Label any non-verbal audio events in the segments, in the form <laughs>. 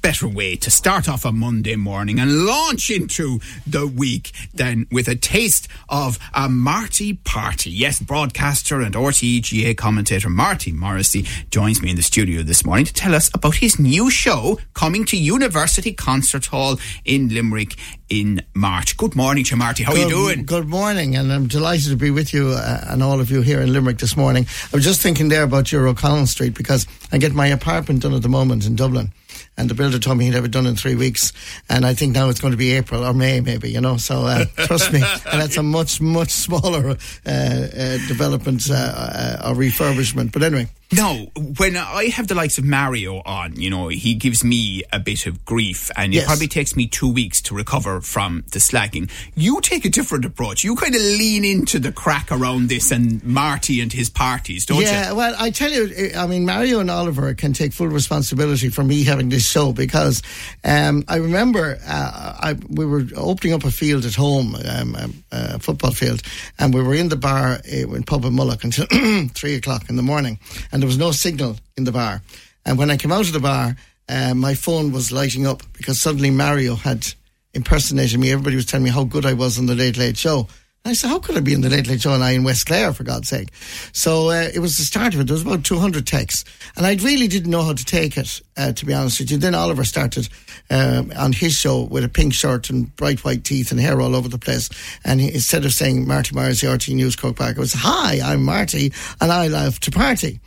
what better way to start off a Monday morning and launch into the week than with a taste of a Marty party? Yes, broadcaster and RTGA commentator Marty Morrissey joins me in the studio this morning to tell us about his new show coming to University Concert Hall in Limerick in March. Good morning to Marty. How good, are you doing? Good morning, and I'm delighted to be with you uh, and all of you here in Limerick this morning. I was just thinking there about your O'Connell Street because I get my apartment done at the moment in Dublin. And the builder told me he'd have it done in three weeks. And I think now it's going to be April or May, maybe, you know. So uh, <laughs> trust me. And that's a much, much smaller uh, uh, development uh, uh, or refurbishment. But anyway. No, when I have the likes of Mario on, you know, he gives me a bit of grief and Yes. it probably takes me two weeks to recover from the slagging. You take a different approach. You kind of lean into the crack around this and Marty and his parties, don't yeah, you? Yeah, well, I tell you, I mean, Mario and Oliver can take full responsibility for me having this show because um, I remember uh, I, we were opening up a field at home, um, um, a football field, and we were in the bar uh, in Pub and Mullagh until <clears throat> three o'clock in the morning, and there was no signal in the bar. And when I came out of the bar, uh, my phone was lighting up because suddenly Mario had impersonated me. Everybody was telling me how good I was on the Late Late Show. And I said, how could I be in the Late Late Show and I in West Clare, for God's sake? So uh, it was the start of it. There was about 200 texts. And I really didn't know how to take it, uh, to be honest with you. Then Oliver started um, on his show with a pink shirt and bright white teeth and hair all over the place. And he, instead of saying Marty Myers, the RTE News Cookback, it was, hi, I'm Marty and I love to party.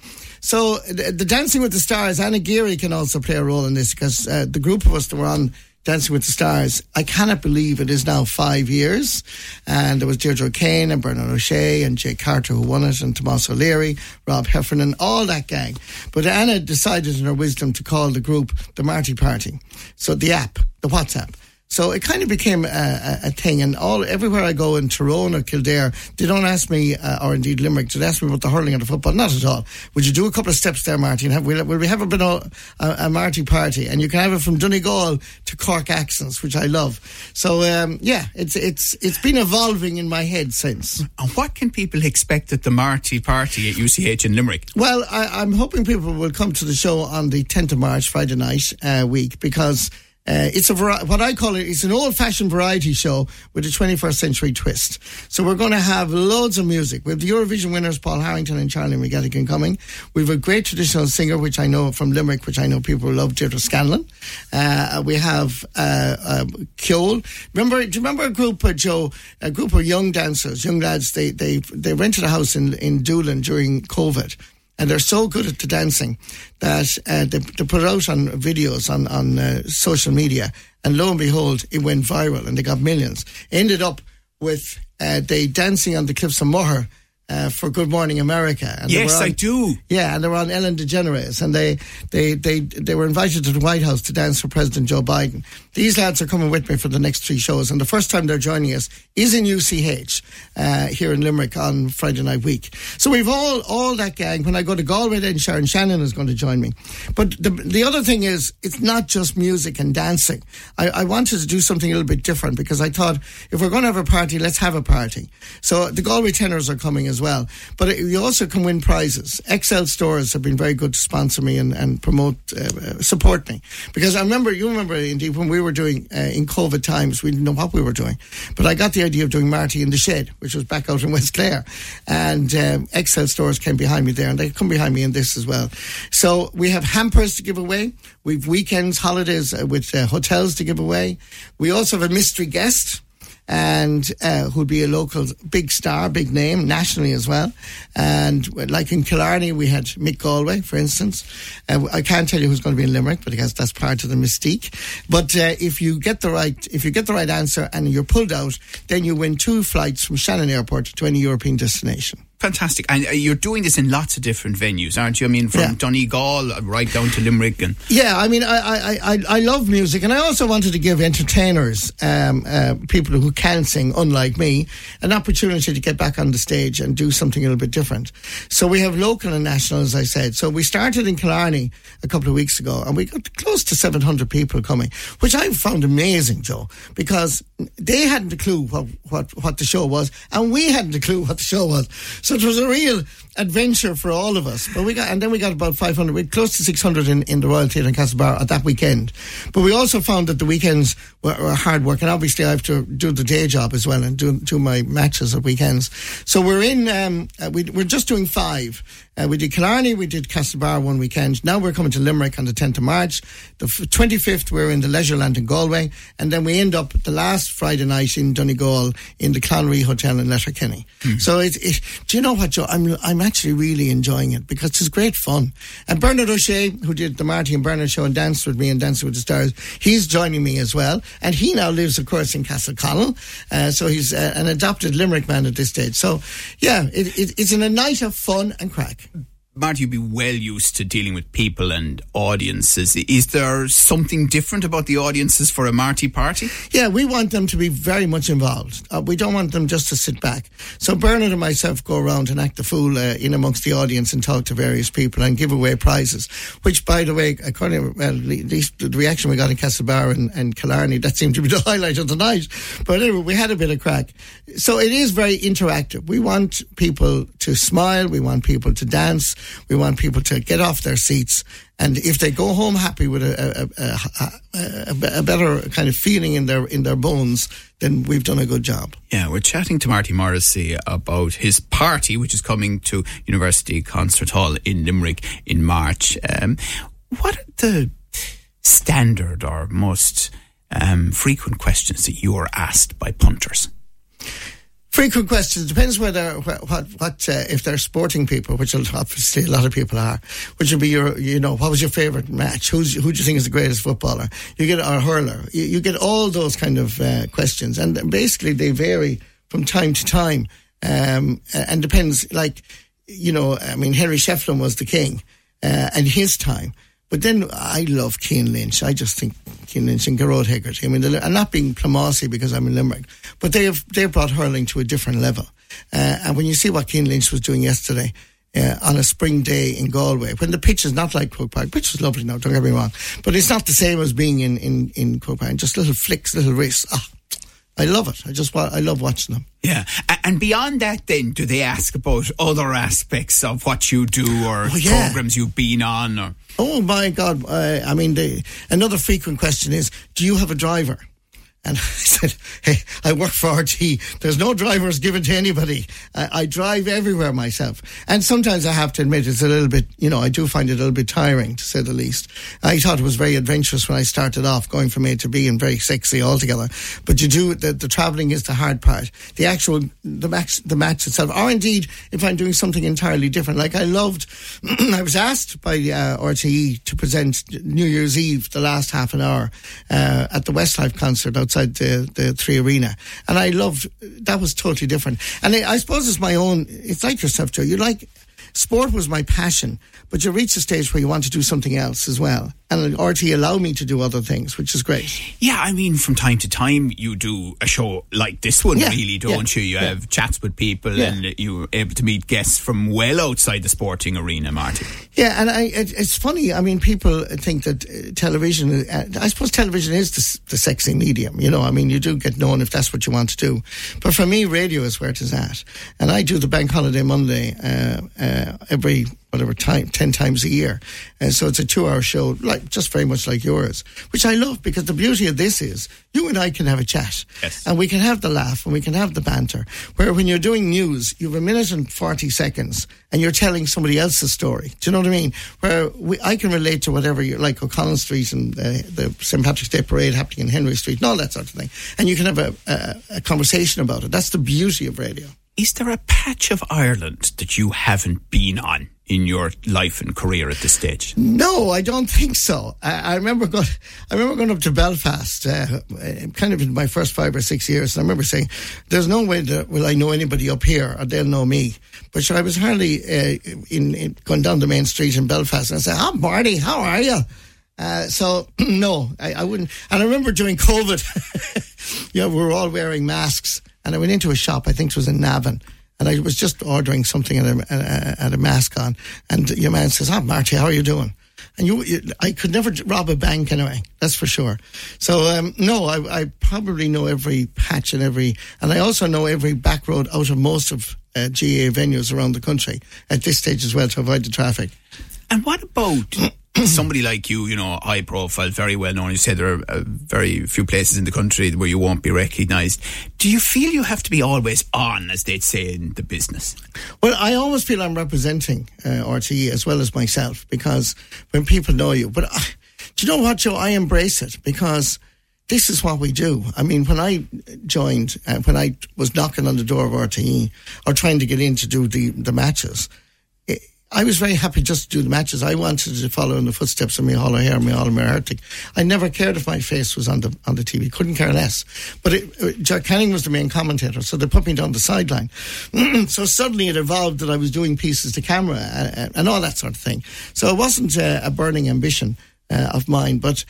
So the, the Dancing with the Stars, Anna Geary can also play a role in this because uh, the group of us that were on Dancing with the Stars, I cannot believe it is now five years. And there was Deirdre O'Kane and Bernard O'Shea and Jake Carter who won it and Tomas O'Leary, Rob Heffernan, all that gang. But Anna decided in her wisdom to call the group the Marty Party. So the app, the WhatsApp. So it kind of became a, a, a thing, and all everywhere I go in Tyrone or Kildare, they don't ask me, uh, or indeed Limerick, they ask me about the hurling and the football. Not at all. Would you do a couple of steps there, Marty? And have, will, will we have a bit of a, a Marty party? And you can have it from Donegal to Cork accents, which I love. So um, yeah, it's it's it's been evolving in my head since. And what can people expect at the Marty party at UCH in Limerick? Well, I, I'm hoping people will come to the show on the 10th of March, Friday night uh, week, because uh, it's a vari- what I call it. It's an old-fashioned variety show with a 21st century twist. So we're going to have loads of music. We have the Eurovision winners Paul Harrington and Charlie McGettigan coming. We have a great traditional singer, which I know from Limerick, which I know people love, Deirdre Scanlon. Uh, we have uh, uh, Cúig. Remember? Do you remember a group, uh, Joe? A group of young dancers, young lads. They they they rented a house in in Doolin during COVID and they're so good at the dancing that uh, they, they put it out on videos on on uh, social media, and lo and behold, it went viral, and they got millions. Ended up with uh, they dancing on the cliffs of Moher. Uh, for Good Morning America, and they Yes, were on- I do. Yeah, and they were on Ellen DeGeneres, and they, they they they were invited to the White House to dance for President Joe Biden. These lads are coming with me for the next three shows, and the first time they're joining us is in UCH uh, here in Limerick on Friday night week. So we've all all that gang. When I go to Galway, then Sharon Shannon is going to join me. But the the other thing is, it's not just music and dancing. I, I wanted to do something a little bit different because I thought if we're going to have a party, let's have a party. So the Galway tenors are coming as well. But it, you also can win prizes. XL stores have been very good to sponsor me and, and promote, uh, uh, support me. Because I remember, you remember indeed when we were doing, uh, in COVID times, we didn't know what we were doing. But I got the idea of doing Marty in the Shed, which was back out in West Clare. And um, XL stores came behind me there and they come behind me in this as well. So we have hampers to give away. We've weekends, holidays uh, with uh, hotels to give away. We also have a mystery guest and uh, who'd be a local big star, big name, nationally as well. And like in Killarney, we had Mick Galwey, for instance. Uh, I can't tell you who's going to be in Limerick, because that's part of the mystique. But uh, if you get the right, if you get the right answer and you're pulled out, then you win two flights from Shannon Airport to any European destination. Fantastic. And uh, you're doing this in lots of different venues, aren't you? I mean, from Yeah. Donegal uh, right down to Limerick and Yeah, I mean, I, I, I, I love music, and I also wanted to give entertainers, um, uh, people who can sing, unlike me, an opportunity to get back on the stage and do something a little bit different. So we have local and national, as I said. So we started in Killarney a couple of weeks ago, and we got close to 700 people coming, which I found amazing, Joe, because they hadn't a clue what, what, what the show was, and we hadn't a clue what the show was. So So it was a real adventure for all of us. But we got, and then we got about 500, we close to 600 in, in the Royal Theatre in Castlebar at that weekend. But we also found that the weekends were, were, hard work, and obviously I have to do the day job as well and do, do my matches at weekends. So we're in, um, uh, we, we're just doing five. Uh, we did Killarney, we did Castlebar one weekend. Now we're coming to Limerick on the 10th of March. The 25th, we're in the Leisureland in Galway. And then we end up the last Friday night in Donegal in the Clanree Hotel in Letterkenny. Mm. So it, it, do you know what, Joe? I'm, I'm actually really enjoying it because it's great fun. And Bernard O'Shea, who did the Marty and Bernard show and danced with me and Dancing with the Stars, he's joining me as well. And he now lives, of course, in Castleconnell. Uh, so he's uh, an adopted Limerick man at this stage. So, yeah, it, it, it's in a night of fun and crack. Marty, you'd be well used to dealing with people and audiences. Is there something different about the audiences for a Marty party? Yeah, we want them to be very much involved. Uh, we don't want them just to sit back. So Bernard and myself go around and act the fool uh, in amongst the audience and talk to various people and give away prizes. Which, by the way, according to well, the reaction we got in Castlebar and, and Killarney, that seemed to be the <laughs> highlight of the night. But anyway, we had a bit of crack. So it is very interactive. We want people to smile. We want people to dance. We want people to get off their seats. And if they go home happy with a, a, a, a, better kind of feeling in their in their bones, then we've done a good job. Yeah, we're chatting to Marty Morrissey about his party, which is coming to University Concert Hall in Limerick in March. Um, what are the standard or most um, frequent questions that you are asked by punters? Frequent questions depends whether what what, uh, if they're sporting people, which obviously a lot of people are. Which would be your you know what was your favourite match? Who's who do you think is the greatest footballer? You get a hurler. You, you get all those kind of uh, questions, and basically they vary from time to time, um, and depends. Like you know, I mean, Henry Shefflin was the king, uh, and his time. But then I love Cian Lynch. I just think Cian Lynch and Gearóid Hegarty. I mean, I'm not being Plumossy because I'm in Limerick, but they have they brought hurling to a different level. Uh, and when you see what Cian Lynch was doing yesterday, uh, on a spring day in Galway when the pitch is not like Croke Park. Pitch was lovely now, don't get me wrong, but it's not the same as being in in in Croke Park. Just little flicks, little wrists. Ah, I love it. I just I love watching them. Yeah, and beyond that, then do they ask about other aspects of what you do or oh, yeah. programs you've been on? Or oh my God! Uh, I mean, the, another frequent question is, do you have a driver? And <laughs> I said, Hey, I work for RTE. There's no drivers given to anybody. I, I, drive everywhere myself. And sometimes I have to admit it's a little bit, you know, I do find it a little bit tiring to say the least. I thought it was very adventurous when I started off going from A to B and very sexy altogether. But you do, the, the traveling is the hard part. The actual, the match, the match itself. Or indeed, if I'm doing something entirely different. Like I loved, <clears throat> I was asked by uh, RTE to present New Year's Eve, the last half an hour, uh, at the Westlife concert outside outside the, the Three Arena. And I loved, that was totally different. And I, I suppose it's my own, it's like yourself, Joe. You like, sport was my passion, but you reach a stage where you want to do something else as well. And RTE allow me to do other things, which is great. Yeah, I mean, from time to time, you do a show like this one, yeah, really, don't yeah, you? You yeah. have chats with people and you're able to meet guests from well outside the sporting arena, Martin. Yeah, and I, it, it's funny. I mean, people think that uh, television, uh, I suppose television is the, the sexy medium, you know. I mean, you do get known if that's what you want to do. But for me, radio is where it is at. And I do the Bank Holiday Monday uh, uh every whatever time, 10 times a year. And so it's a two hour show, like just very much like yours, which I love because the beauty of this is you and I can have a chat yes. and we can have the laugh and we can have the banter. Where when you're doing news, you have a minute and 40 seconds and you're telling somebody else's story. Do you know what I mean? Where we, I can relate to whatever you're like O'Connell Street and uh, the St. Patrick's Day Parade happening in Henry Street and all that sort of thing. And you can have a, a, a conversation about it. That's the beauty of radio. Is there a patch of Ireland that you haven't been on? in your life and career at this stage? No, I don't think so. I, I remember going. <laughs> I remember going up to Belfast, uh, kind of in my first five or six years, and I remember saying, "There's no way that will I know anybody up here, or they'll know me." But I was hardly uh, in, in, going down the main street in Belfast, and I said, "Oh, Marty, how are you?" Uh, so <clears throat> no, I, I, wouldn't. And I remember during COVID, <laughs> know, we were all wearing masks, and I went into a shop. I think it was in Navan and I was just ordering something at a, at a mask on, and your man says, "Ah, oh, Marty, how are you doing?" And you, you, I could never rob a bank anyway. That's for sure. So um, no, I, I, probably know every patch and every, and I also know every back road out of most of uh, GAA venues around the country at this stage as well to avoid the traffic. And what about <clears throat> <clears throat> somebody like you, you know, high profile, very well known? You say there are uh, very few places in the country where you won't be recognised. Do you feel you have to be always on, as they'd say in the business? Well, I always feel I'm representing uh, RTE as well as myself because when people know you, but uh, do you know what, Joe? I embrace it because this is what we do. I mean, when I joined, uh, when I was knocking on the door of RTE or trying to get in to do the, the matches, I was very happy just to do the matches. I wanted to follow in the footsteps of Micheál O'Hehir and Micheál Ó Muircheartaigh. I never cared if my face was on the on the TV. Couldn't care less. But it, uh, Jack Canning was the main commentator, so they put me down the sideline. <clears throat> so suddenly it evolved that I was doing pieces to camera and, and all that sort of thing. So it wasn't uh, a burning ambition uh, of mine. But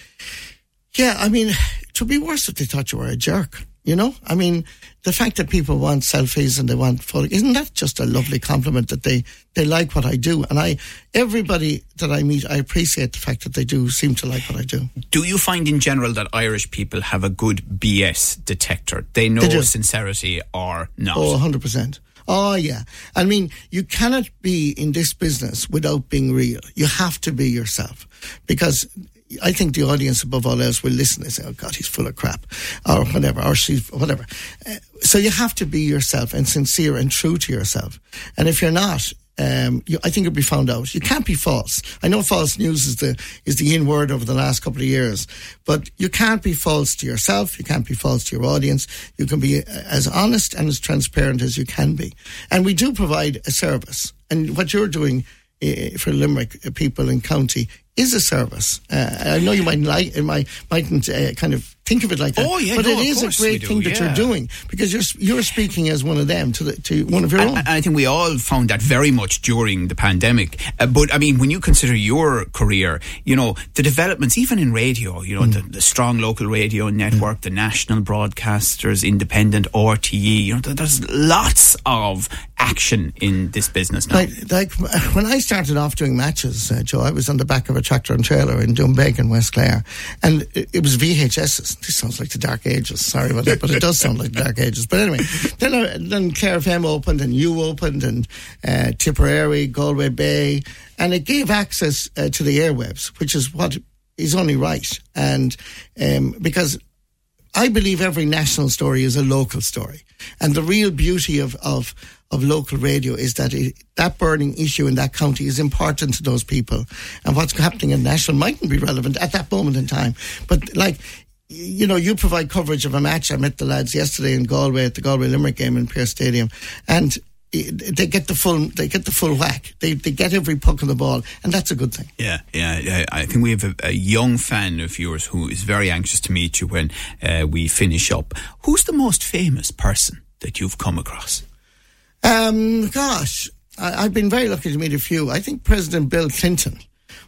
yeah, I mean, would be worse if they thought you were a jerk. You know, I mean, the fact that people want selfies and they want photos, isn't that just a lovely compliment that they, they like what I do? And I, everybody that I meet, I appreciate the fact that they do seem to like what I do. Do you find in general that Irish people have a good BS detector? They know They sincerity or not? Oh, 100%. Oh, yeah. I mean, you cannot be in this business without being real. You have to be yourself because I think the audience, above all else, will listen and say, "Oh God, he's full of crap," or whatever, or she's whatever. Uh, so you have to be yourself and sincere and true to yourself. And if you're not, um, you, I think you'll be found out. You can't be false. I know false news is the is the in word over the last couple of years, but you can't be false to yourself. You can't be false to your audience. You can be uh, as honest and as transparent as you can be. And we do provide a service. And what you're doing for Limerick people in county is a service. Uh, I know you might like, might mightn't uh, kind of think of it like that. Oh, yeah, but no, it is a great do, thing that yeah. you're doing because you're you're speaking as one of them to the, to one of your own. And I think we all found that very much during the pandemic. Uh, but I mean, when you consider your career, you know, the developments, even in radio, you know, the, the strong local radio network, the national broadcasters, independent RTE, you know, th- there's lots of action in this business now. Like, like <laughs> when I started off doing matches, uh, Joe, I was on the back of a tractor and trailer in Doonbeg in West Clare, and it, it was VHSs. This sounds like the Dark Ages. Sorry about that, but it does sound like the Dark Ages. But anyway, then uh, then Clare opened, and you opened, and uh, Tipperary, Galway Bay, and it gave access uh, to the airwaves, which is what is only right, and um, because I believe every national story is a local story. And the real beauty of, of, of local radio is that it, that burning issue in that county is important to those people. And what's happening in national mightn't be relevant at that moment in time. But like, you know, you provide coverage of a match. I met the lads yesterday in Galway at the Galway Limerick game in Pearse Stadium. And they get the full, they get the full whack. They, they get every puck on the ball. And that's a good thing. Yeah, yeah, yeah. I think we have a, a young fan of yours who is very anxious to meet you when uh, we finish up. Who's the most famous person that you've come across? Um, gosh, I, I've been very lucky to meet a few. I think President Bill Clinton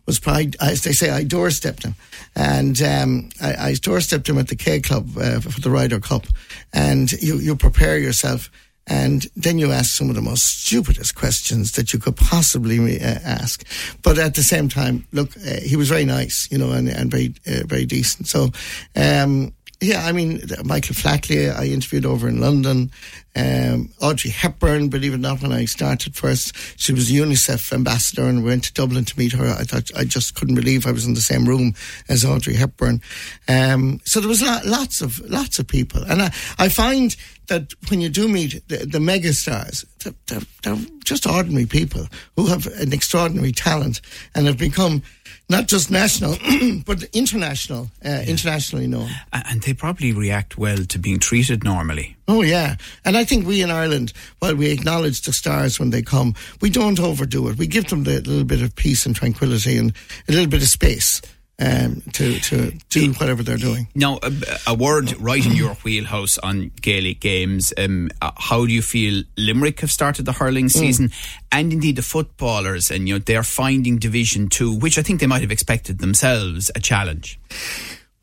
was probably, as they say, I doorstepped him. And um, I, I doorstepped him at the K Club uh, for the Ryder Cup. And you, you prepare yourself. And then you ask some of the most stupidest questions that you could possibly uh, ask. But at the same time, look, uh, he was very nice, you know, and, and very, uh, very decent. So, um, yeah, I mean, Michael Flatley, I interviewed over in London. Um, Audrey Hepburn, believe it or not, when I started first, she was UNICEF ambassador and we went to Dublin to meet her. I thought, I just couldn't believe I was in the same room as Audrey Hepburn. Um, so there was lots of, lots of people. And I, I find that when you do meet the, the mega stars, they're, they're, they're just ordinary people who have an extraordinary talent and have become not just national, <clears throat> but international, uh, internationally known. And they probably react well to being treated normally. Oh yeah, and I think we in Ireland, while we acknowledge the stars when they come, we don't overdo it. We give them the little bit of peace and tranquility and a little bit of space um, to to do whatever they're doing. Now, a, a word right in your wheelhouse on Gaelic games. Um, uh, how do you feel Limerick have started the hurling season, and indeed the footballers, and you know they're finding Division Two, which I think they might have expected themselves a challenge.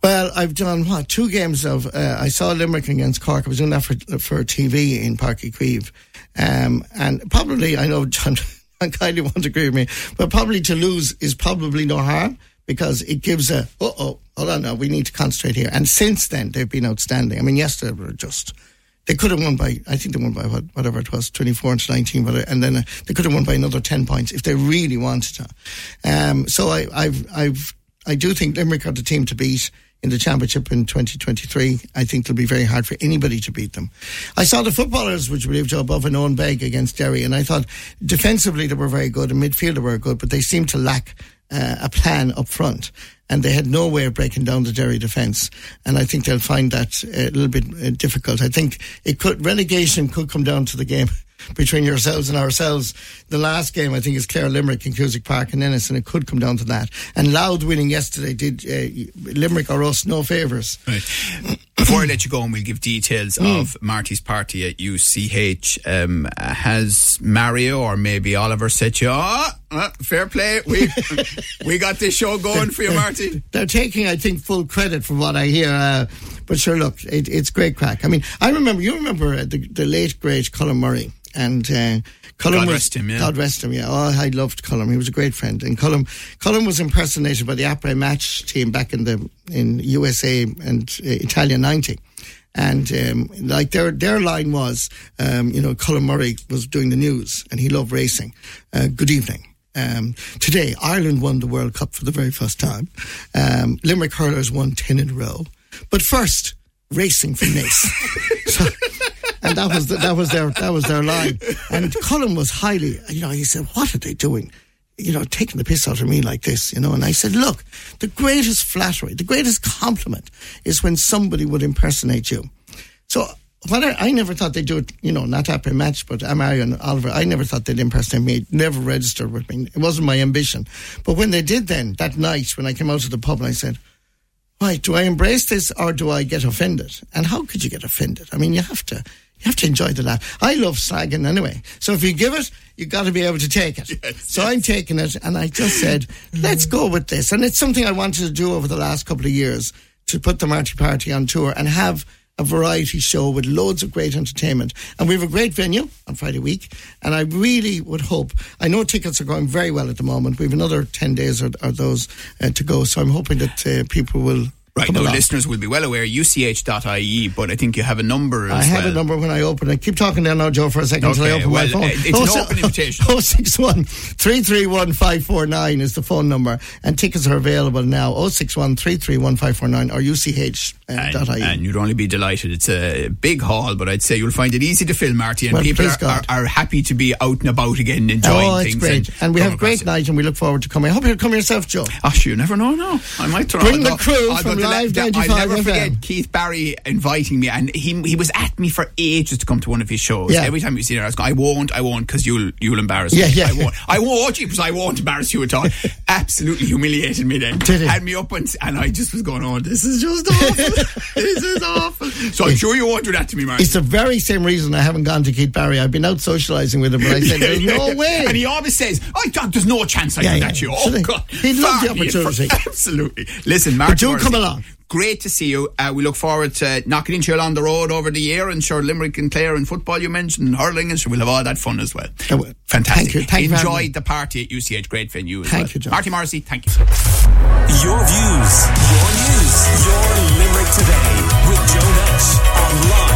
Well, I've done what two games of. Uh, I saw Limerick against Cork. I was doing that for for TV in Páirc Uí Chaoimh, um, and probably I know John <laughs> and Kylie won't agree with me, but probably to lose is probably no harm because it gives a oh oh hold on now we need to concentrate here. And since then they've been outstanding. I mean yesterday were just they could have won by, I think they won by what, whatever it was, 24 to 19, but, and then uh, they could have won by another 10 points if they really wanted to. Um, so I, I've, I've, I do think Limerick are the team to beat in the championship in 2023. I think it'll be very hard for anybody to beat them. I saw the footballers, which believe Joe Buff and Owenbeg against Derry, and I thought defensively they were very good and midfield they were good, but they seemed to lack uh, a plan up front. And they had no way of breaking down the Derry defence, and I think they'll find that a little bit uh, difficult. I think it could relegation could come down to the game between yourselves and ourselves. The last game, I think, is Clare Limerick in Cusack Park and Ennis, and it could come down to that. And Louth winning yesterday did uh, Limerick or us no favours. Right. <clears throat> Before I let you go, and we'll give details mm. of Marty's party at UCH. Um, has Mario or maybe Oliver said you, oh, uh, fair play. We <laughs> we got this show going for you, Marty. They're taking, I think, full credit for what I hear. Uh, but sure, look, it, it's great crack. I mean, I remember, you remember the, the late, great Colm Murray and uh, Colm God was, rest him, yeah. God rest him, yeah. Oh, I loved Colm. He was a great friend. And Colm, Colm was impersonated by the après match team back in the in USA and uh, Italia '90. And um, like their their line was, um, you know, Colm Murray was doing the news, and he loved racing. Uh, good evening. Um, today, Ireland won the World Cup for the very first time. Um, Limerick hurlers won ten in a row. But first, racing for Naas. <laughs> so, and that was the, that was their that was their line. And Colm was highly, you know, he said, "What are they doing?" You know, taking the piss out of me like this, you know. And I said, "Look, the greatest flattery, the greatest compliment, is when somebody would impersonate you." So what I, I, never thought they'd do it, you know, not after a match, but Mario and Oliver, I never thought they'd impersonate me. It never registered with me. It wasn't my ambition. But when they did then, that night, when I came out of the pub and I said, right, do I embrace this or do I get offended? And how could you get offended? I mean, you have to, you have to enjoy the laugh. I love slagging anyway. So if you give it, you've got to be able to take it. Yes, so yes. I'm taking it, and I just said, <laughs> let's go with this. And it's something I wanted to do over the last couple of years to put the Marty Party on tour and have a variety show with loads of great entertainment. And we have a great venue on Friday week. And I really would hope, I know tickets are going very well at the moment. We have another 10 days or, or those uh, to go. So I'm hoping that uh, people will Right, no, listeners will be well aware, uch.ie, but I think you have a number I have well. a uh, number when I open it. Keep talking there now, Joe, for a second okay, until I open well, my phone. It's oh, an open invitation. <laughs> 061 331 549 is the phone number, and tickets are available now. 061 331 549 or uch. Uh, and, and, you'd only be delighted. It's a big hall, but I'd say you'll find it easy to fill, Marty, and well, people are, are, are, happy to be out and about again, enjoying oh, things. Great. And, and we have great night, and we look forward to coming. I hope you'll come yourself, Joe. Oh, you never know, no. I might turn Bring the crew from Live 95 I'll never FM. forget Keith Barry inviting me, and he he was at me for ages to come to one of his shows. Yeah. Every time you see it, I was going, I won't, I won't, because you'll you'll embarrass yeah, me. Yeah, I won't. I won't, because I won't embarrass you at all. <laughs> Absolutely humiliated me then. Did Had me up, and, and I just was going, oh, this is just awful. <laughs> this is awful. <laughs> So I'm sure you won't do that to me, Mark. It's the very same reason I haven't gone to Keith Barry. I've been out socialising with him, but I said, there's <laughs> yeah, no way. And he always says, oh, there's no chance I yeah, do that to you. Oh, God. He'd love the opportunity. <laughs> Absolutely. Listen, Mark. But do come along great to see you. Uh, we look forward to knocking into you along the road over the year and sure Limerick and Clare and football you mentioned and hurling and sure we'll have all that fun as well. Oh, Fantastic. Thank you. Thank Enjoyed the party at UCH, great venue as thank well. You, John. Marty Morrissey, thank you. Your views, your news, your Limerick today with Joe Nash on Live